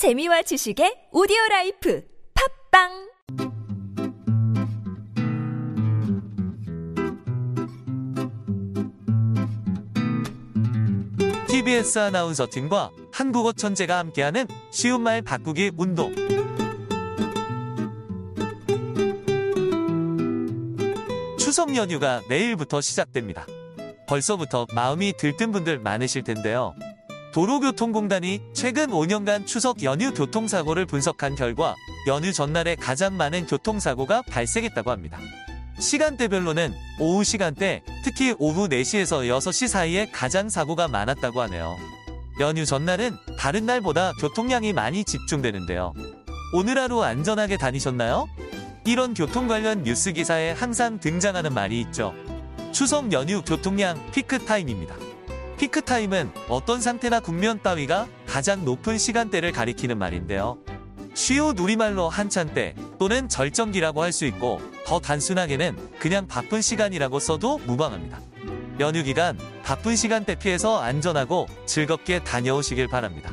재미와 지식의 오디오 라이프 팟빵 TBS 아나운서 팀과 한국어 천재가 함께하는 쉬운 말 바꾸기 운동. 추석 연휴가 내일부터 시작됩니다. 벌써부터 마음이 들뜬 분들 많으실 텐데요. 도로교통공단이 최근 5년간 추석 연휴 교통사고를 분석한 결과 연휴 전날에 가장 많은 교통사고가 발생했다고 합니다. 시간대별로는 오후 시간대, 특히 오후 4시에서 6시 사이에 가장 사고가 많았다고 하네요. 연휴 전날은 다른 날보다 교통량이 많이 집중되는데요. 오늘 하루 안전하게 다니셨나요? 이런 교통 관련 뉴스 기사에 항상 등장하는 말이 있죠. 추석 연휴 교통량 피크 타임입니다. 피크타임은 어떤 상태나 국면 따위가 가장 높은 시간대를 가리키는 말인데요. 쉬우 우리말로 한찬때 또는 절정기라고 할 수 있고 더 단순하게는 그냥 바쁜 시간이라고 써도 무방합니다. 연휴 기간 바쁜 시간대 피해서 안전하고 즐겁게 다녀오시길 바랍니다.